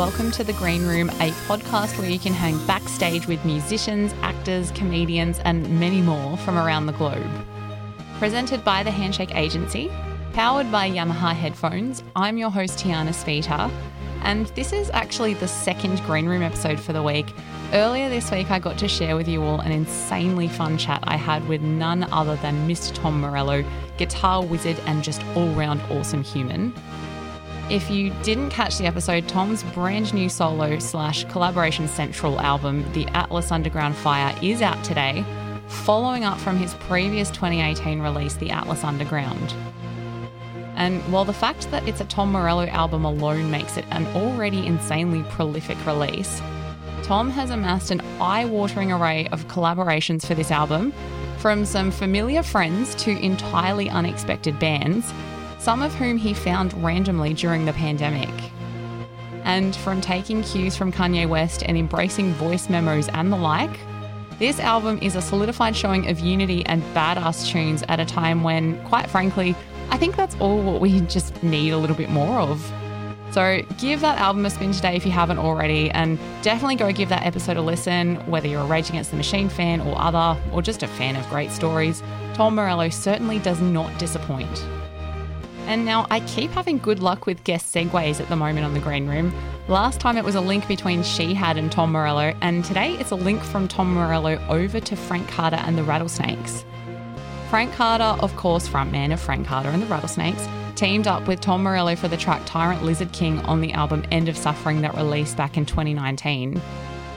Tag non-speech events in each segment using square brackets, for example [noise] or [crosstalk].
welcome to The Green Room, a podcast where you can hang backstage with musicians, actors, comedians, and many more from around the globe. Presented by the Handshake Agency, powered by Yamaha headphones, I'm your host, Tiana Speter, and this is actually the second Green Room episode for the week. Earlier this week, I got to share with you all an insanely fun chat I had with none other than Mr. Tom Morello, guitar wizard and just all round awesome human. If you didn't catch the episode, Tom's brand new solo slash collaboration central album, The Atlas Underground Fire, is out today, following up from his previous 2018 release, The Atlas Underground. And while the fact that it's a Tom Morello album alone makes it an already insanely prolific release, Tom has amassed an eye watering array of collaborations for this album, from some familiar friends to entirely unexpected bands some of whom he found randomly during the pandemic. And from taking cues from Kanye West and embracing voice memos and the like, this album is a solidified showing of unity and badass tunes at a time when, quite frankly, I think that's all what we [laughs] just need a little bit more of. So give that album a spin today if you haven't already, and definitely go give that episode a listen, whether you're a Rage Against the Machine fan or other, or just a fan of great stories. Tom Morello certainly does not disappoint. And now I keep having good luck with guest segues at the moment on the Green Room. Last time it was a link between Shihad and Tom Morello, and today it's a link from Tom Morello over to Frank Carter and the Rattlesnakes. Frank Carter, of course, frontman of Frank Carter and the Rattlesnakes, teamed up with Tom Morello for the track Tyrant Lizard King on the album End of Suffering that released back in 2019.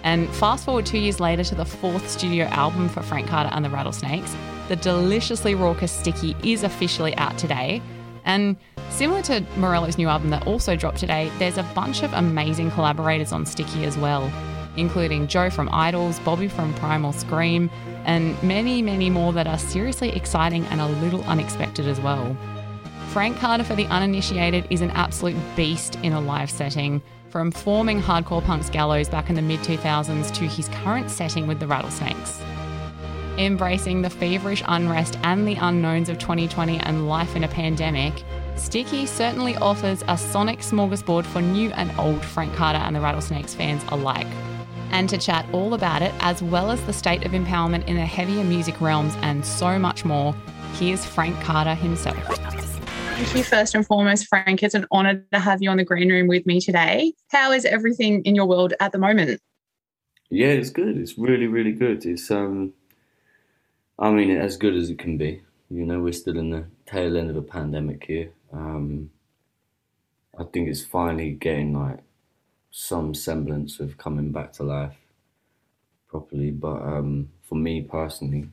And fast forward two years later to the fourth studio album for Frank Carter and the Rattlesnakes, the deliciously raucous Sticky is officially out today, and similar to Morello's new album that also dropped today, there's a bunch of amazing collaborators on Sticky as well, including Joe from IDLES, Bobby from Primal Scream, and many, many more that are seriously exciting and a little unexpected as well. Frank Carter, for the uninitiated, is an absolute beast in a live setting, from forming hardcore punks gallows back in the mid 2000s to his current setting with the Rattlesnakes. Embracing the feverish unrest and the unknowns of 2020 and life in a pandemic, Sticky certainly offers a sonic smorgasbord for new and old Frank Carter and the Rattlesnakes fans alike. And to chat all about it, as well as the state of empowerment in the heavier music realms and so much more, here's Frank Carter himself. Thank you, first and foremost, Frank. It's an honour to have you on the green room with me today. How is everything in your world at the moment? Yeah, it's good. It's really, really good. It's um, I mean, as good as it can be. You know, we're still in the tail end of a pandemic here. Um, I think it's finally getting like some semblance of coming back to life properly. But um, for me personally,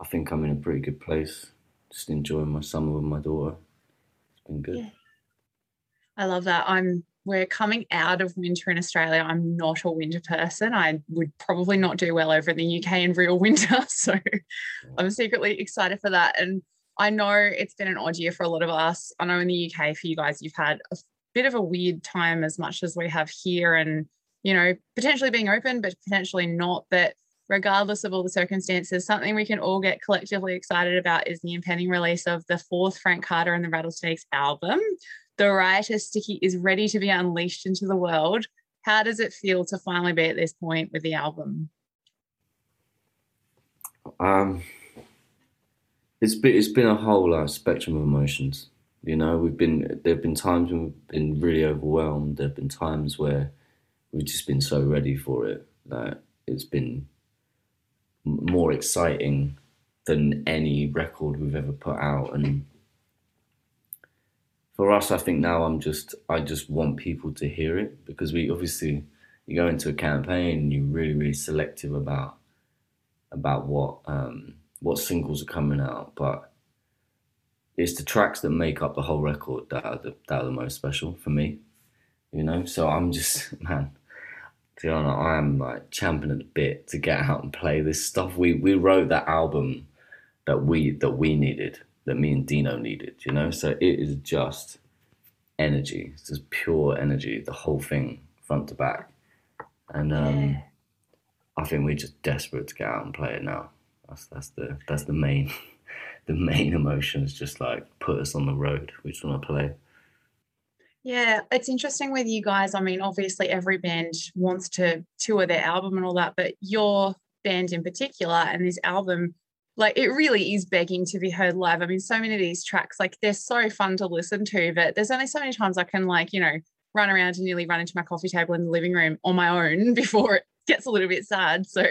I think I'm in a pretty good place. Just enjoying my summer with my daughter. It's been good. Yeah. I love that. I'm we're coming out of winter in Australia. I'm not a winter person. I would probably not do well over in the UK in real winter. [laughs] So I'm secretly excited for that. And I know it's been an odd year for a lot of us. I know in the UK, for you guys, you've had a bit of a weird time as much as we have here, and, you know, potentially being open, but potentially not. But regardless of all the circumstances, something we can all get collectively excited about is the impending release of the fourth Frank Carter and the Rattlesnakes album, the riotous sticky is ready to be unleashed into the world. How does it feel to finally be at this point with the album? Um, it's been it's been a whole uh, spectrum of emotions. You know, we've been there've been times when we've been really overwhelmed. There've been times where we've just been so ready for it that it's been more exciting than any record we've ever put out, and for us, I think now I'm just I just want people to hear it because we obviously you go into a campaign and you're really really selective about about what um, what singles are coming out, but it's the tracks that make up the whole record that are the, that are the most special for me, you know. So I'm just [laughs] man, to be honest, I am like champing at the bit to get out and play this stuff. We we wrote that album that we that we needed that me and Dino needed, you know? So it is just energy. It's just pure energy, the whole thing, front to back. And um, yeah. I think we're just desperate to get out and play it now. That's that's the that's the main [laughs] the main emotion is just like put us on the road. We just want to play. Yeah, it's interesting with you guys. I mean, obviously every band wants to tour their album and all that, but your band in particular and this album, like it really is begging to be heard live. I mean, so many of these tracks, like they're so fun to listen to, but there's only so many times I can like, you know, run around and nearly run into my coffee table in the living room on my own [laughs] before it gets a little bit sad. So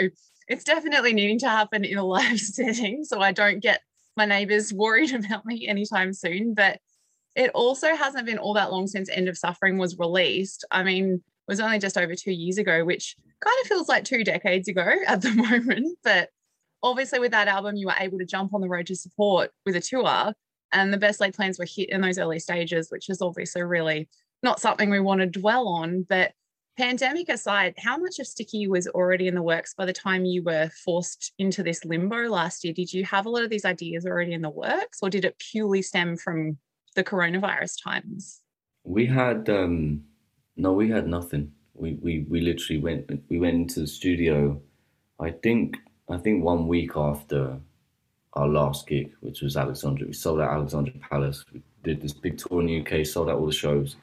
it's definitely needing to happen in a [laughs] live setting so I don't get my neighbors worried [laughs] about me anytime soon. But it also hasn't been all that long since End of Suffering was released. I mean, it was only just over two years ago, which kind of feels like two decades ago at the moment. But obviously, with that album, you were able to jump on the road to support with a tour. And the best laid plans were hit in those early stages, which is obviously really not something we want to dwell on. But pandemic aside, how much of Sticky was already in the works by the time you were forced into this limbo last year? Did you have a lot of these ideas already in the works, or did it purely stem from the coronavirus times? We had um no, we had nothing. We we we literally went we went into the studio. I think I think one week after our last gig, which was Alexandra. We sold out Alexandra Palace. We did this big tour in the UK, sold out all the shows,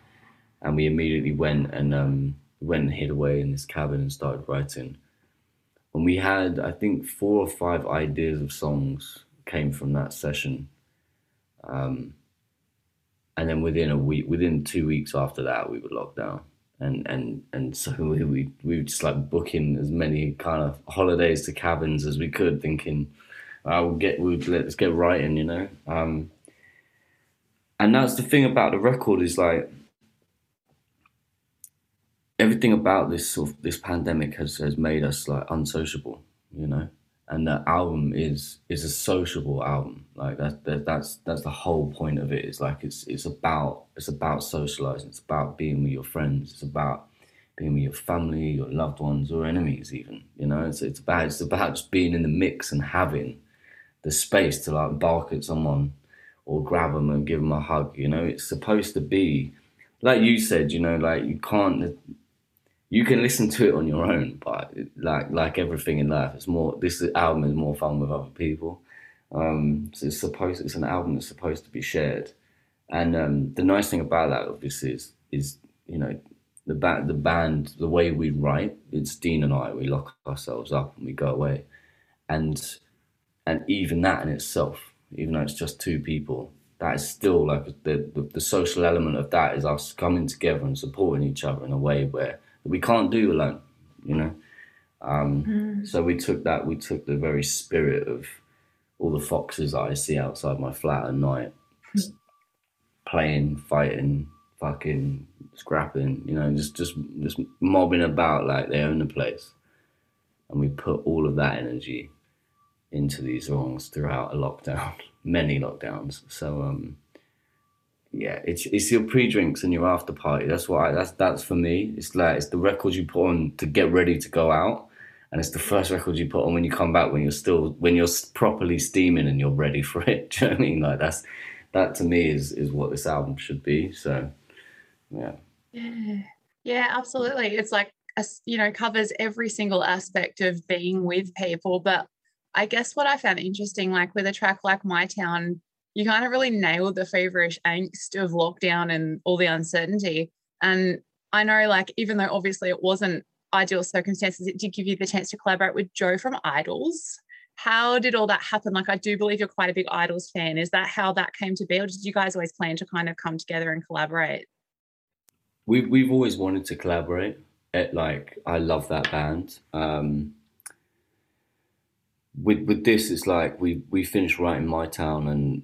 and we immediately went and um, went and hid away in this cabin and started writing. And we had, I think, four or five ideas of songs came from that session. Um, and then within a week, within two weeks after that, we were locked down, and and and so we we, we were just like booking as many kind of holidays to cabins as we could, thinking, "I will get, we'll let's get writing," you know. Um, and that's the thing about the record is like everything about this sort of this pandemic has has made us like unsociable, you know and the album is is a sociable album. Like that, that that's that's the whole point of it. It's like it's it's about it's about socializing. It's about being with your friends. It's about being with your family your loved ones or enemies even you know? It's it's about it's about just being in the mix and having the space to like bark at someone or grab them and give them a hug you know? It's supposed to be like you said you know like you can't you can listen to it on your own, but like like everything in life, it's more. This album is more fun with other people. Um, so it's supposed. It's an album that's supposed to be shared, and um, the nice thing about that, obviously, is is you know the band, the band, the way we write. It's Dean and I. We lock ourselves up and we go away, and and even that in itself, even though it's just two people, that is still like the, the, the social element of that is us coming together and supporting each other in a way where we can't do alone, you know. Um, mm. So we took that. We took the very spirit of all the foxes that I see outside my flat at night, playing, fighting, fucking, scrapping. You know, just just just mobbing about like they own the place, and we put all of that energy into these songs throughout a lockdown, [laughs] many lockdowns. So um, yeah, it's it's your pre-drinks and your after party. That's what that's that's for me. It's like it's the records you put on to get ready to go out, and it's the first record you put on when you come back when you're still when you're properly steaming and you're ready for it. [laughs] Do you know I mean? Like that's that to me is is what this album should be. So, yeah. Yeah, yeah, absolutely. It's like a, you know covers every single aspect of being with people, but I guess what I found interesting, like with a track like My Town you kind of really nailed the feverish angst of lockdown and all the uncertainty. And I know, like, even though obviously it wasn't ideal circumstances, it did give you the chance to collaborate with Joe from IDLES. How did all that happen? Like, I do believe you're quite a big IDLES fan. Is that how that came to be, or did you guys always plan to kind of come together and collaborate? We've we've always wanted to collaborate. It, like, I love that band. Um, with with this, it's like we we finished writing My Town and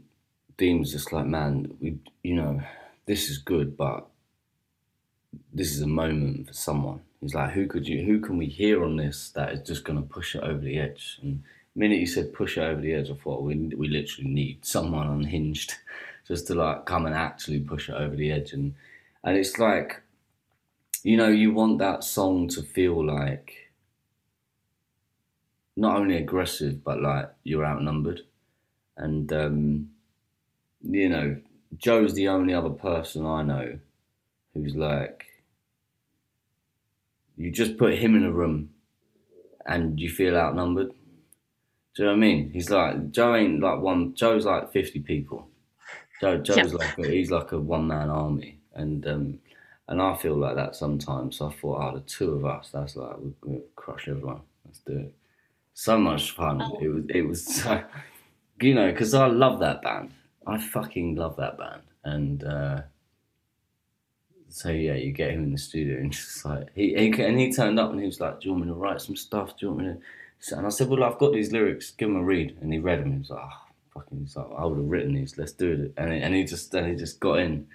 Dean was just like, man, we, you know, this is good, but this is a moment for someone. He's like, who could you, who can we hear on this that is just going to push it over the edge? And the minute he said push it over the edge, I thought we we literally need someone [laughs] unhinged just to like come and actually push it over the edge. And and it's like, you know, you want that song to feel like not only aggressive but like you're outnumbered. And um, you know, Joe's the only other person I know who's like, you just put him in a room and you feel outnumbered. Do you know what I mean? He's like Joe ain't like one. Joe's like fifty people. Joe Joe's like a, he's like a one man army, and um, and I feel like that sometimes. So I thought, oh, the two of us, that's like we we crush everyone. Let's do it. So much fun. Oh. It was it was so, you know because I love that band. I fucking love that band, and. uh so yeah, you get him in the studio and [laughs] just like he, he and he turned up and he was like, "Do you want me to write some stuff? Do you want me to?" And I said, "Well, I've got these lyrics. Give him a read." And he read them. He was like, oh, "Fucking," he's like, "I would have written these. Let's do it." And he, and he just and he just got in,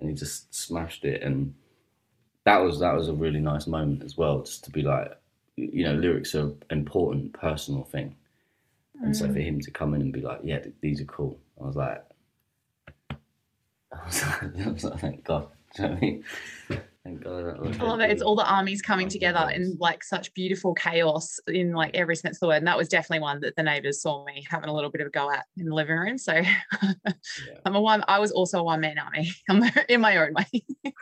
and he just smashed it. And that was that was a really nice moment as well, just to be like, you know, lyrics are important, personal thing. And so for him to come in and be like, "Yeah, th- these are cool," I was like, I was like, I was like "Thank God." Do you know what I mean? Thank God. that was I love it. It's all the armies coming together in like such beautiful chaos in like every sense of the word. And that was definitely one that the neighbors saw me having a little bit of a go at in the living room. So [laughs] I'm a one, I was also a one man army [laughs] I'm in my own way. [laughs]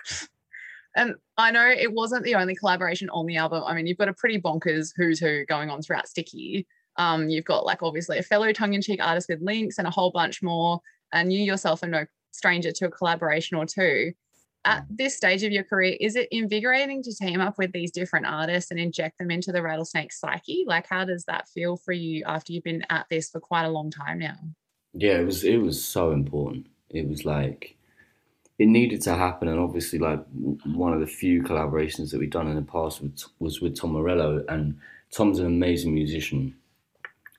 and I know it wasn't the only collaboration on the album. I mean, you've got a pretty bonkers who's who going on throughout Sticky. Um, you've got like obviously a fellow tongue in cheek artist with Lynks and a whole bunch more. And you yourself are no stranger to a collaboration or two. At mm. this stage of your career, is it invigorating to team up with these different artists and inject them into the rattlesnake psyche? Like, how does that feel for you after you've been at this for quite a long time now? yeah it was it was so important. It was like it needed to happen. And obviously like one of the few collaborations that we've done in the past with, was with tom morello. And tom's an amazing musician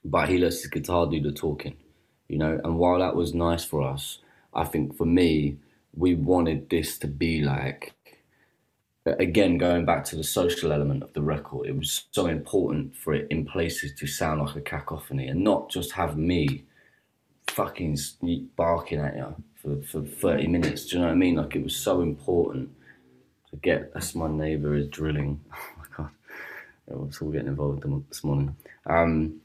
but he lets his guitar do the talking you know? And while that was nice for us i think for me we wanted this to be like again going back to the social element of the record it was so important for it in places to sound like a cacophony and not just have me fucking barking at you for, for 30 minutes. Do you know what I mean? Like it was so important to get. That's my neighbour is drilling. [laughs] Oh my god, I was all getting involved this morning. Um,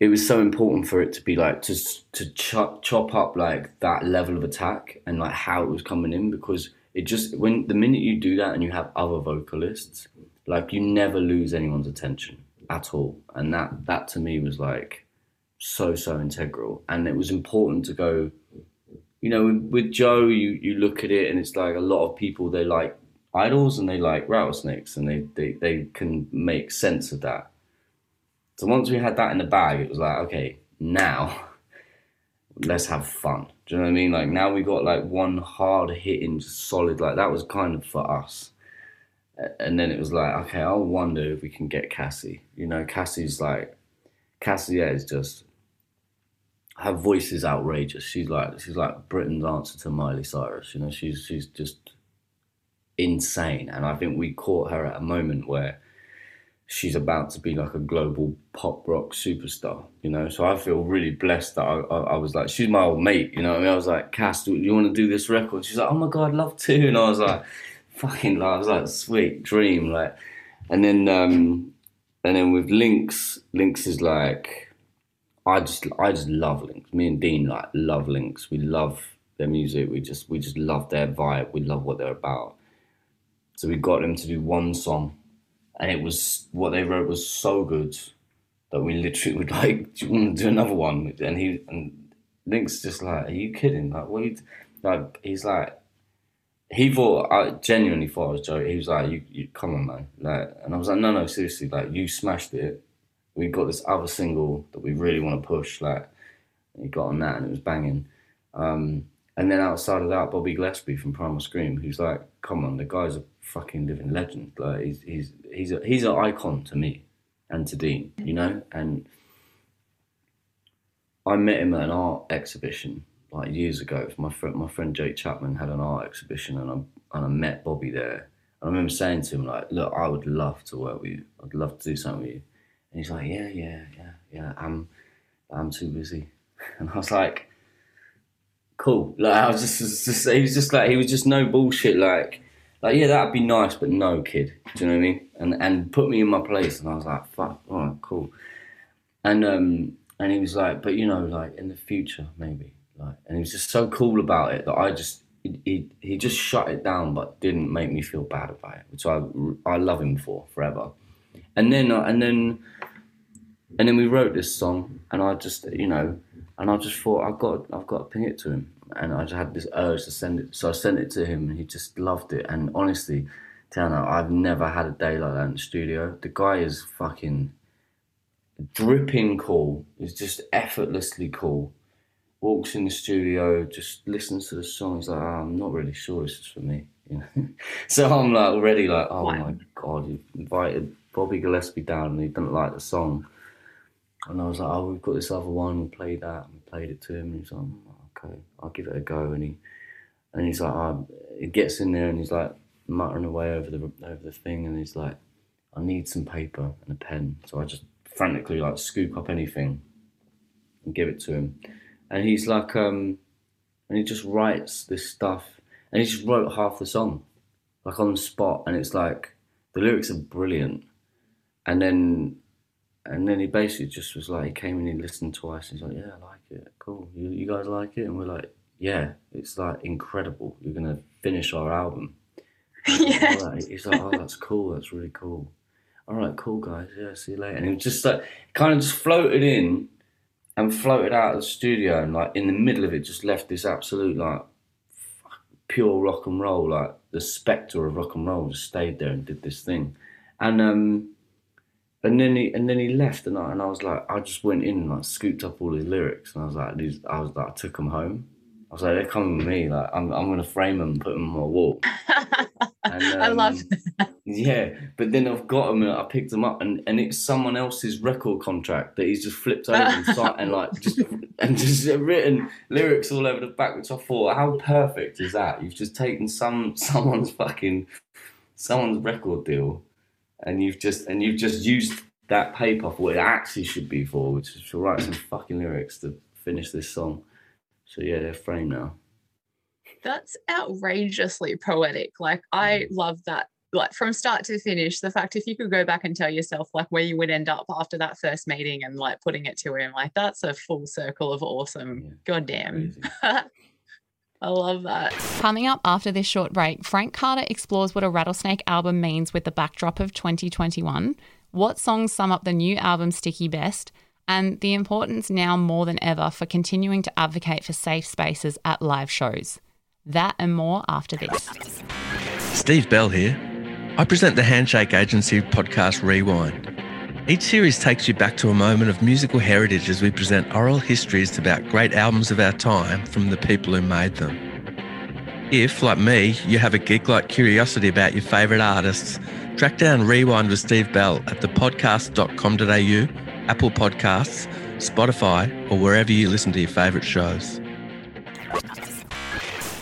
it was so important for it to be like to to chop chop up like that level of attack and like how it was coming in because it just when the minute you do that and you have other vocalists, like you never lose anyone's attention at all, and that that to me was like so so integral. And it was important to go you know with, with joe you you look at it and it's like a lot of people they like IDLES and they like rattlesnakes and they they, they can make sense of that so once we had that in the bag it was like okay now let's have fun do you know what i mean like now we got like one hard hitting solid like that was kind of for us and then it was like okay I'll wonder if we can get cassie you know cassie's like cassie is just her voice is outrageous. She's like she's like Britain's answer to Miley Cyrus. You know, she's she's just insane. And I think we caught her at a moment where she's about to be like a global pop rock superstar. You know, so I feel really blessed that I, I, I was like, she's my old mate. You know, I mean, I was like, Cass, do you want to do this record? She's like, oh my god, I'd love to. [laughs] And I was like, fucking, I was like, sweet dream, like. And then um, and then with Lynks, Lynks is like. I just I just love Lynks. Me and Dean like love Lynks. We love their music. We just we just love their vibe. We love what they're about. So we got them to do one song, and it was what they wrote was so good that we literally would [laughs] like, do you do another one? And he and link's just like, are you kidding? Like what? You, like he's like. He thought, I genuinely thought I was joking. He was like, "You, you, come on, man!" Like, and I was like, "No, no, seriously. Like, you smashed it we got this other single that we really want to push. Like, he got on that and it was banging. Um, and then outside of that, Bobby Gillespie from Primal Scream, who's like, come on, the guy's a fucking living legend. Like, he's he's he's a, he's an icon to me and to Dean, you know. And I met him at an art exhibition like years ago. My friend, my friend Jake Chapman had an art exhibition, and I and I met Bobby there. And I remember saying to him like, "Look, I would love to work with you. I'd love to do something with you." And he's like, "Yeah, yeah, yeah, yeah. I'm, I'm too busy." [laughs] And I was like, "Cool." Like I was just, just, just he was just like he was just no bullshit. Like, like yeah, that'd be nice, but no, kid. Do you know what I mean? And and put me in my place. And I was like, "Fuck, all right, cool." And um and he was like, "But you know, like in the future, maybe." Like, and he was just so cool about it that I just. He, he, he just shut it down, but didn't make me feel bad about it, which I I love him for forever. And then uh, and then and then we wrote this song, and I just, you know, and I just thought I've got, I've got to ping it to him. and I just had this urge to send it. So I sent it to him, and he just loved it. And honestly, Tana, I've never had a day like that in the studio. The guy is fucking dripping cool. He's just effortlessly cool. Walks in the studio, just listens to the song. He's like, oh, I'm not really sure this is for me. You know? [laughs] so I'm like already like, oh wow. my god, you invited Bobby Gillespie down and he didn't like the song. And I was like, oh, we've got this other one. We played that. And we played it to him. And he's like, okay, I'll give it a go. And he and he's like, oh, he gets in there and he's like muttering away over the over the thing. And he's like, I need some paper and a pen. So I just frantically like scoop up anything and give it to him. And he's like, um, and he just writes this stuff. And he just wrote half the song, like on the spot. And it's like the lyrics are brilliant. And then and then he basically just was like, he came in, he listened twice, and he's like, yeah, I like it, cool. You, you guys like it? And we're like, yeah, it's like incredible. You're gonna finish our album. [laughs] yeah. He's like, oh, that's cool. That's really cool. All right, cool guys. Yeah, see you later. And he just like kind of just floated in and floated out of the studio, and like in the middle of it, just left this absolute like pure rock and roll, like the spectre of rock and roll, just stayed there and did this thing. And um, and then he and then he left, and I and I was like, I just went in and like scooped up all his lyrics, and I was like, these, I was like, I took them home. I was like, they're coming with me. Like, I'm, I'm gonna frame them, and put them on my wall. [laughs] And, um, I love that. Yeah, but then I've got them, and I picked them up, and, and it's someone else's record contract that he's just flipped over and, [laughs] and like just and just written lyrics all over the back, which I thought, how perfect is that? You've just taken some [laughs] someone's fucking someone's record deal and you've just and you've just used that paper for what it actually should be for, which is to write some fucking lyrics to finish this song. So yeah, they're framed now. That's outrageously poetic. Like I mm. love that. Like from start to finish, the fact if you could go back and tell yourself like where you would end up after that first meeting and like putting it to him, like that's a full circle of awesome. Yeah. God damn. [laughs] I love that. Coming up after this short break, Frank Carter explores what a Rattlesnake album means with the backdrop of 2021, what songs sum up the new album Sticky best, and the importance now more than ever for continuing to advocate for safe spaces at live shows. That and more after this. Steve Bell here. I present the Handshake Agency podcast Rewind. Each series takes you back to a moment of musical heritage as we present oral histories about great albums of our time from the people who made them. If, like me, you have a geek like curiosity about your favourite artists, track down Rewind with Steve Bell at thepodcast.com.au, Apple Podcasts, Spotify, or wherever you listen to your favourite shows.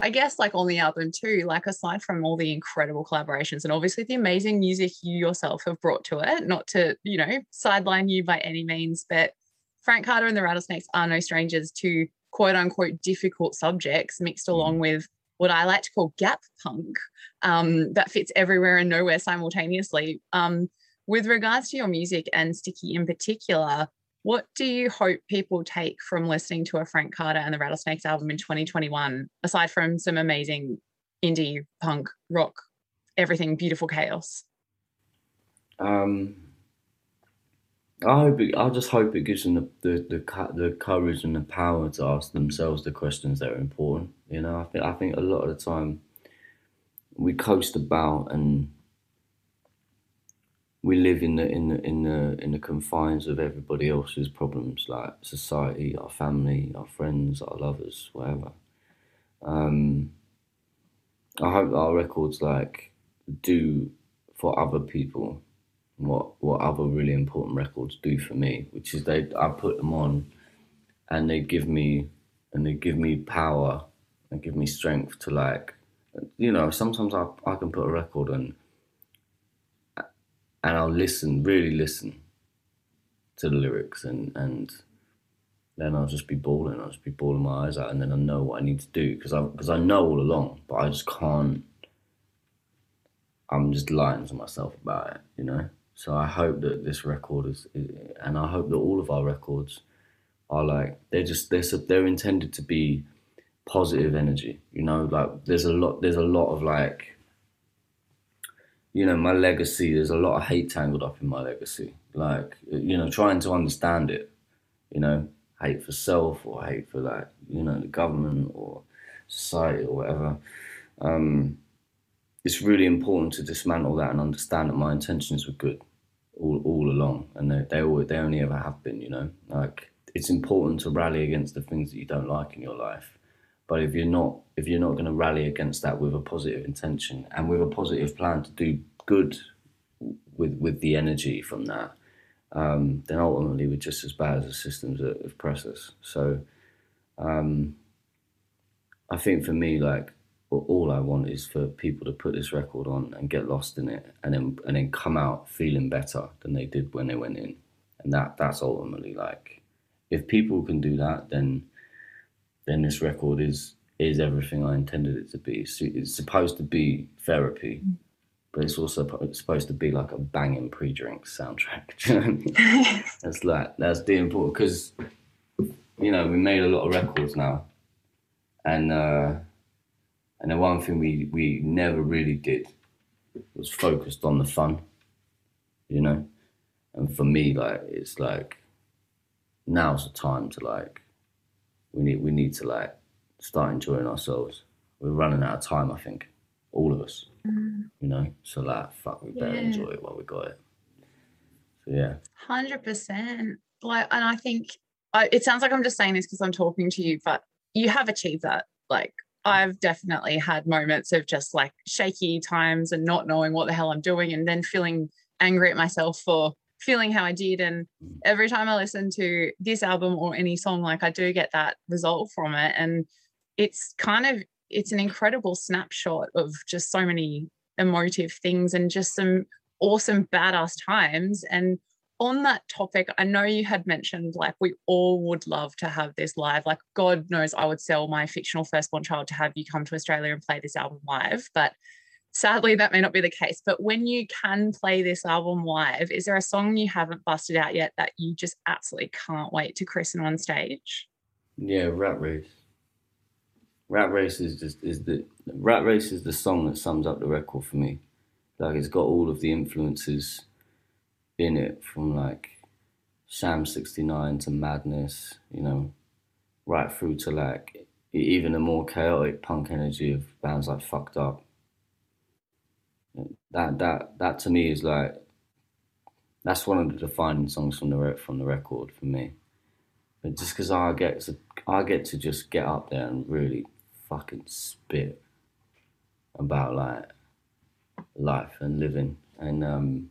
I guess like on the album too, like aside from all the incredible collaborations and obviously the amazing music you yourself have brought to it, not to, you know, sideline you by any means, but Frank Carter and the Rattlesnakes are no strangers to quote unquote difficult subjects mixed mm. along with what I like to call gap punk um, that fits everywhere and nowhere simultaneously. Um, with regards to your music and Sticky in particular, what do you hope people take from listening to a Frank Carter and the Rattlesnakes album in 2021, aside from some amazing indie punk rock, everything beautiful chaos? Um, I hope it, I just hope it gives them the, the, the, the courage and the power to ask themselves the questions that are important. You know, I think I think a lot of the time we coast about and we live in the in the in the in the confines of everybody else's problems, like society, our family, our friends, our lovers, whatever. Um, I hope our records like do for other people what what other really important records do for me, which is they I put them on, and they give me and they give me power and give me strength to like, you know, sometimes I I can put a record on and I'll listen, really listen to the lyrics, and and then I'll just be bawling. I'll just be bawling my eyes out, and then I know what I need to do because I because I know all along, but I just can't. I'm just lying to myself about it, you know. So I hope that this record is, and I hope that all of our records are like they're just they're they're intended to be positive energy, you know. Like there's a lot there's a lot of like you know, my legacy, there's a lot of hate tangled up in my legacy. Like, you know, trying to understand it, you know, hate for self or hate for like, you know, the government or society or whatever. Um, it's really important to dismantle that and understand that my intentions were good all, all along, and they they, always, they only ever have been. You know, like it's important to rally against the things that you don't like in your life, but if you're not if you're not going to rally against that with a positive intention and with a positive plan to do good with with the energy from that, um, then ultimately we're just as bad as the systems that oppress us. So, um, I think for me, like all I want is for people to put this record on and get lost in it, and then and then come out feeling better than they did when they went in, and that that's ultimately like, if people can do that, then then this record is is everything I intended it to be. It's supposed to be therapy, but it's also supposed to be like a banging pre-drink soundtrack. [laughs] Do you know what I mean? [laughs] that's like that's the important because you know we made a lot of records now, and. uh and the one thing we, we never really did was focused on the fun, you know? And for me, like, it's like, now's the time to like, we need, we need to like start enjoying ourselves. We're running out of time, I think, all of us, mm. you know? So like, fuck, we better yeah. enjoy it while we got it. So yeah. 100%. Like, and I think, I, it sounds like I'm just saying this because I'm talking to you, but you have achieved that like I've definitely had moments of just like shaky times and not knowing what the hell I'm doing and then feeling angry at myself for feeling how I did. And mm. every time I listen to this album or any song, like I do get that result from it. And it's kind of, it's an incredible snapshot of just so many emotive things and just some awesome badass times. And on that topic, I know you had mentioned like we all would love to have this live. Like, God knows I would sell my fictional firstborn child to have you come to Australia and play this album live. But sadly, that may not be the case. But when you can play this album live, is there a song you haven't busted out yet that you just absolutely can't wait to christen on stage? Yeah, Rat Race. Rat Race is just is the Rat Race is the song that sums up the record for me. Like it's got all of the influences in it from like Sham 69 to Madness, you know, right through to like even the more chaotic punk energy of bands like Fucked Up. That that that to me is like that's one of the defining songs from the from the record for me. But just because I get to, I get to just get up there and really fucking spit about like life and living and um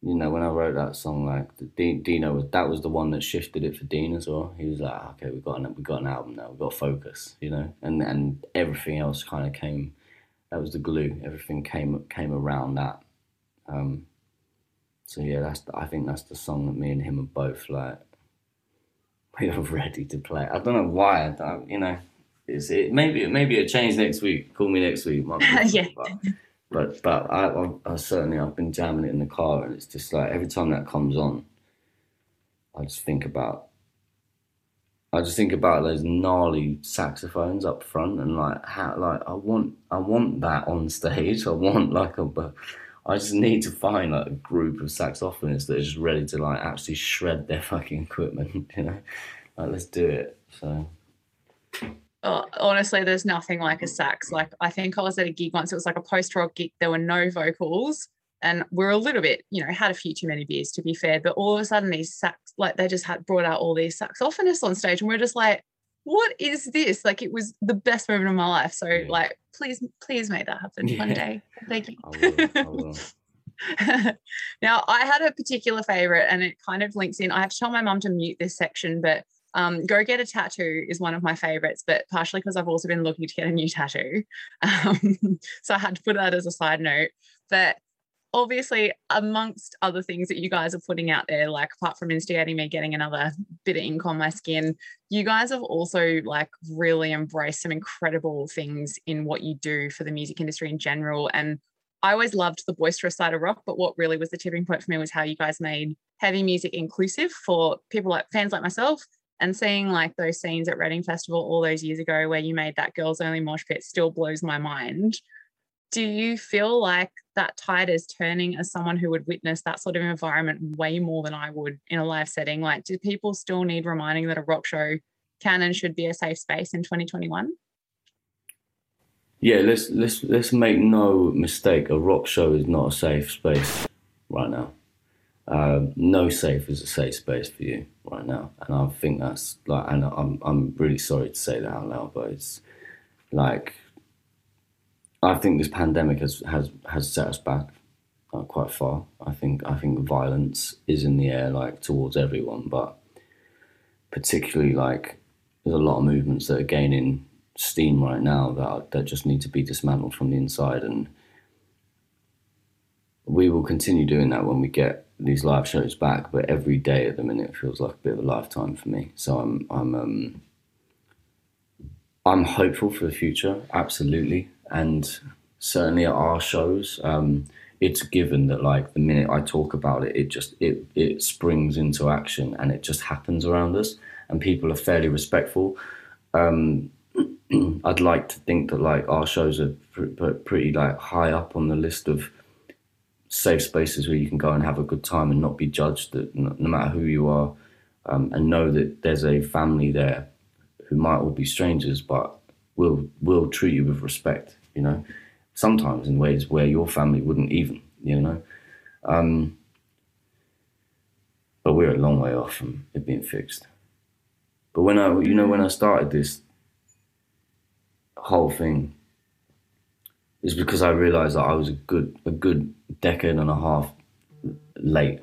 you know, when I wrote that song, like Dino was that was the one that shifted it for Dean as well. He was like, okay, we got an we got an album now, we've got focus, you know, and and everything else kind of came. That was the glue. Everything came came around that. Um, so yeah, that's the, I think that's the song that me and him are both like [laughs] we are ready to play. I don't know why. I, you know, it's it maybe maybe it change next week. Call me next week. [laughs] yeah. But, but but I, I, I, certainly I've been jamming it in the car, and it's just like every time that comes on, I just think about. I just think about those gnarly saxophones up front, and like how like I want I want that on stage. I want like a, I just need to find like a group of saxophonists that are just ready to like actually shred their [laughs] fucking equipment. You know, like let's do it. So oh, honestly, there's nothing like a sax. Like I think I was at a gig once. It was like a post rock gig. There were no vocals, and we are a little bit, you know, had a few too many beers to be fair. But all of a sudden, these sax, like they just had brought out all these saxophonists on stage, and we are just like, what is this? Like it was the best moment of my life. So yeah. like, please, please make that happen yeah. one day. Thank you. I will, I will. [laughs] now I had a particular favorite, and it kind of links in. I have to tell my mum to mute this section, but um, Go Get a Tattoo is one of my favorites, but partially because I've also been looking to get a new tattoo. [laughs] Um, so I had to put that as a side note. But obviously, amongst other things that you guys are putting out there, like apart from instigating me getting another bit of ink on my skin, you guys have also like really embraced some incredible things in what you do for the music industry in general. And I always loved the boisterous side of rock, but what really was the tipping point for me was how you guys made heavy music inclusive for people like fans like myself and seeing like those scenes at Reading Festival all those years ago where you made that girls only mosh pit still blows my mind. Do you feel like that tide is turning as someone who would witness that sort of environment way more than I would in a live setting? Like, do people still need reminding that a rock show can and should be a safe space in 2021? Yeah, let's let's let's make no mistake. A rock show is not a safe space right now. Uh, no safe is a safe space for you right now, and I think that's like, and I'm I'm really sorry to say that out loud, but it's like I think this pandemic has has has set us back quite far. I think I think violence is in the air, like towards everyone, but particularly like there's a lot of movements that are gaining steam right now that that just need to be dismantled from the inside and we will continue doing that when we get these live shows back but every day at the minute feels like a bit of a lifetime for me so i'm i'm um i'm hopeful for the future absolutely and certainly at our shows um it's given that like the minute i talk about it it just it it springs into action and it just happens around us and people are fairly respectful. Um [clears throat] I'd like to think that like our shows are pr- pretty like high up on the list of safe spaces where you can go and have a good time and not be judged that no, no matter who you are um, and know that there's a family there who might all be strangers but will will treat you with respect you know sometimes in ways where your family wouldn't even you know um, but we're a long way off from it being fixed but when I you know when I started this whole thing is because I realized that I was a good a good decade and a half late.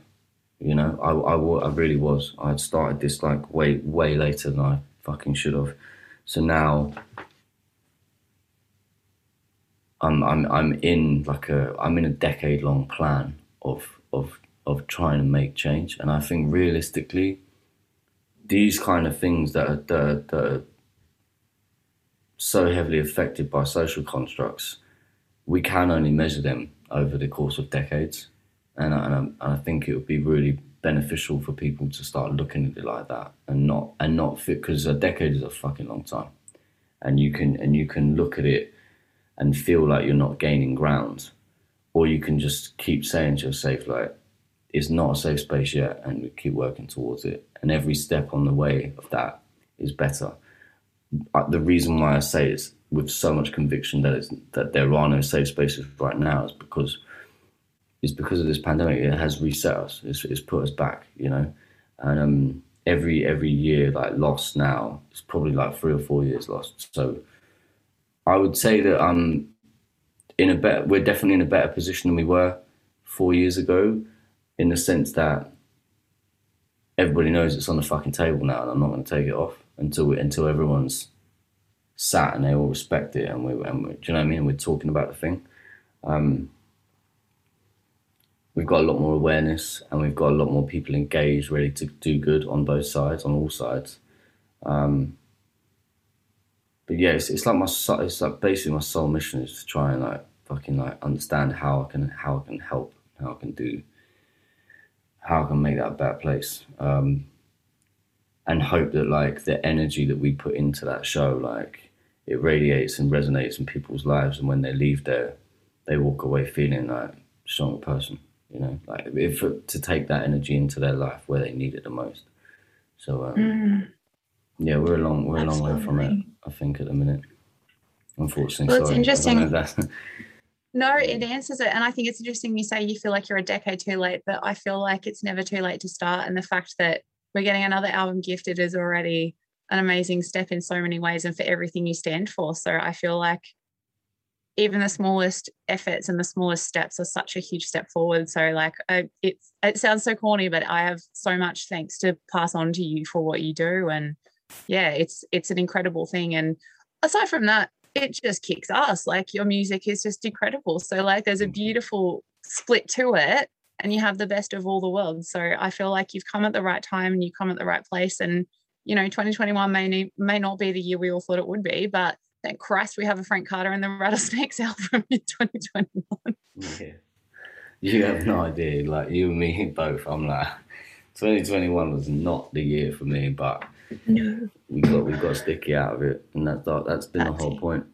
You know, I, I, I really was. I had started this like way way later than I fucking should have. So now I'm I'm I'm in like a I'm in a decade long plan of of of trying to make change, and I think realistically, these kind of things that are, that are, that are so heavily affected by social constructs, we can only measure them over the course of decades. And I, and I, and I think it would be really beneficial for people to start looking at it like that and not and not fit because a decade is a fucking long time, and you can and you can look at it and feel like you're not gaining ground, or you can just keep saying to yourself like it's not a safe space yet, and we keep working towards it. And every step on the way of that is better the reason why I say it's with so much conviction that it's, that there are no safe spaces right now is because is because of this pandemic. It has reset us. It's, it's put us back, you know. And um, every every year like lost now it's probably like three or four years lost. So I would say that I'm in a better. We're definitely in a better position than we were four years ago, in the sense that everybody knows it's on the fucking table now, and I'm not going to take it off until we, until everyone's sat and they all respect it and we, and we do you know what I mean? We're talking about the thing. Um, we've got a lot more awareness and we've got a lot more people engaged, ready to do good on both sides, on all sides. Um, but yeah, it's, it's like my it's like basically my sole mission is to try and like fucking like understand how I can how I can help, how I can do, how I can make that a better place. Um, and hope that like the energy that we put into that show like it radiates and resonates in people's lives and when they leave there they walk away feeling like a stronger person you know like if to take that energy into their life where they need it the most so um, mm. yeah we're a long we're Absolutely. a long way from it i think at the minute unfortunately well, it's sorry, interesting [laughs] no it answers it and i think it's interesting you say you feel like you're a decade too late but i feel like it's never too late to start and the fact that we're getting another album gifted is already an amazing step in so many ways and for everything you stand for. So I feel like even the smallest efforts and the smallest steps are such a huge step forward. So like I, it's it sounds so corny, but I have so much thanks to pass on to you for what you do. And yeah, it's it's an incredible thing. And aside from that, it just kicks ass. Like your music is just incredible. So like there's a mm-hmm. beautiful split to it and you have the best of all the worlds. So I feel like you've come at the right time and you come at the right place. And you know, 2021 may need, may not be the year we all thought it would be, but thank Christ we have a Frank Carter and the Rattlesnakes [laughs] album in 2021. Yeah, you have no idea. Like you and me [laughs] both. I'm like, 2021 was not the year for me, but no. we got we got sticky out of it, and that's that's been that's the whole it. point.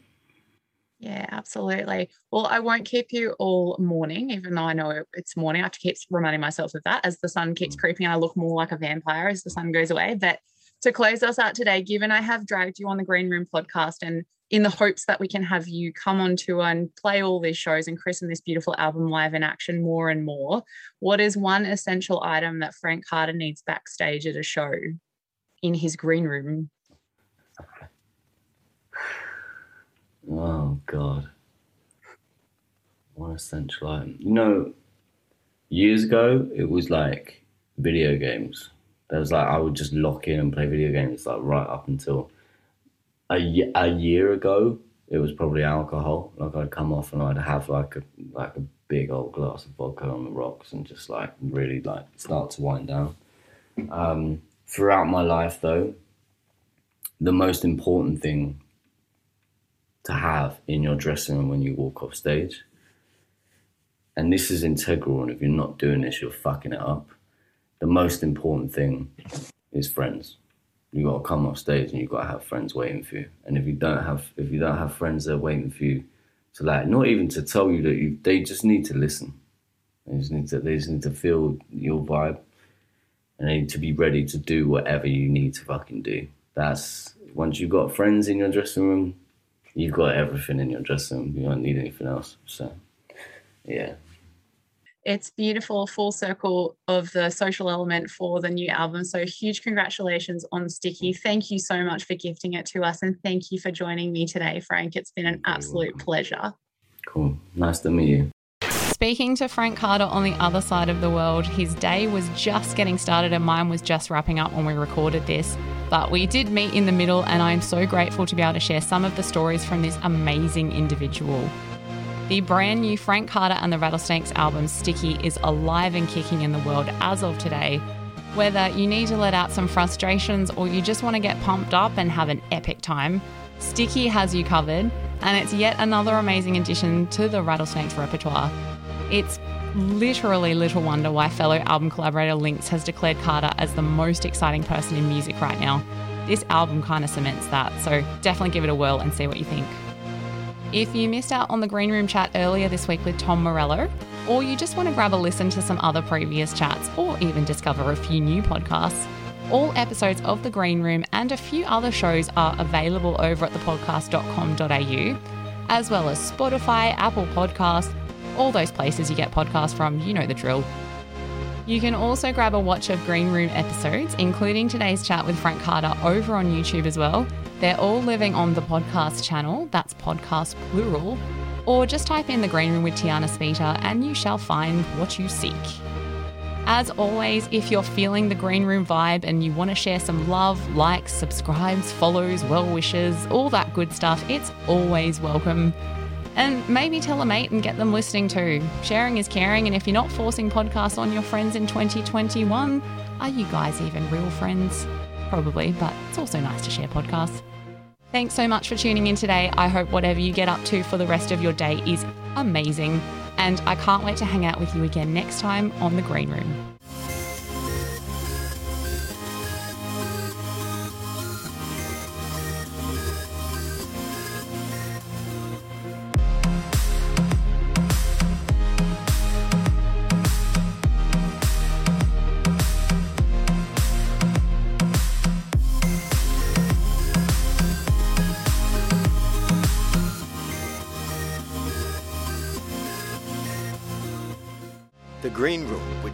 Yeah, absolutely. Well, I won't keep you all morning, even though I know it's morning. I have to keep reminding myself of that as the sun keeps mm. creeping and I look more like a vampire as the sun goes away. But to close us out today, given I have dragged you on the Green Room podcast and in the hopes that we can have you come on tour and play all these shows and christen this beautiful album live in action more and more, what is one essential item that Frank Carter needs backstage at a show in his green room? Oh God. One essential item. You know, years ago it was like video games. There was like I would just lock in and play video games like right up until a, a year ago it was probably alcohol. Like I'd come off and I'd have like a like a big old glass of vodka on the rocks and just like really like start to wind down. Um, throughout my life though, the most important thing to have in your dressing room when you walk off stage. And this is integral, and if you're not doing this, you're fucking it up. The most important thing is friends. You gotta come off stage and you gotta have friends waiting for you. And if you don't have if you don't have friends there waiting for you to like not even to tell you that you they just need to listen. They just need to they just need to feel your vibe. And to be ready to do whatever you need to fucking do. That's once you've got friends in your dressing room, you've got everything in your dressing room. You don't need anything else. So, yeah. It's beautiful, full circle of the social element for the new album. So, huge congratulations on Sticky. Thank you so much for gifting it to us. And thank you for joining me today, Frank. It's been an absolute pleasure. Cool. Nice to meet you. Speaking to Frank Carter on the other side of the world, his day was just getting started and mine was just wrapping up when we recorded this. But we did meet in the middle, and I'm so grateful to be able to share some of the stories from this amazing individual. The brand new Frank Carter and the Rattlesnakes album, Sticky, is alive and kicking in the world as of today. Whether you need to let out some frustrations or you just want to get pumped up and have an epic time, Sticky has you covered, and it's yet another amazing addition to the Rattlesnakes repertoire. It's literally little wonder why fellow album collaborator Lynks has declared Carter as the most exciting person in music right now. This album kind of cements that, so definitely give it a whirl and see what you think. If you missed out on the Green Room chat earlier this week with Tom Morello, or you just want to grab a listen to some other previous chats, or even discover a few new podcasts, all episodes of The Green Room and a few other shows are available over at thepodcast.com.au, as well as Spotify, Apple Podcasts, all those places you get podcasts from, you know the drill. You can also grab a watch of Green Room episodes, including today's chat with Frank Carter, over on YouTube as well. They're all living on the podcast channel, that's podcast plural, or just type in the Green Room with Tiana Speter and you shall find what you seek. As always, if you're feeling the Green Room vibe and you want to share some love, likes, subscribes, follows, well wishes, all that good stuff, it's always welcome. And maybe tell a mate and get them listening too. Sharing is caring, and if you're not forcing podcasts on your friends in 2021, are you guys even real friends? Probably, but it's also nice to share podcasts. Thanks so much for tuning in today. I hope whatever you get up to for the rest of your day is amazing. And I can't wait to hang out with you again next time on The Green Room.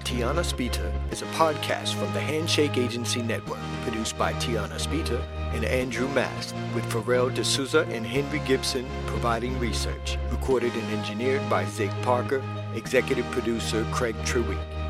Tiana Speter is a podcast from the Handshake Agency Network, produced by Tiana Speter and Andrew Mast, with Pharrell D'Souza and Henry Gibson providing research. Recorded and engineered by Zig Parker, executive producer Craig Treweek.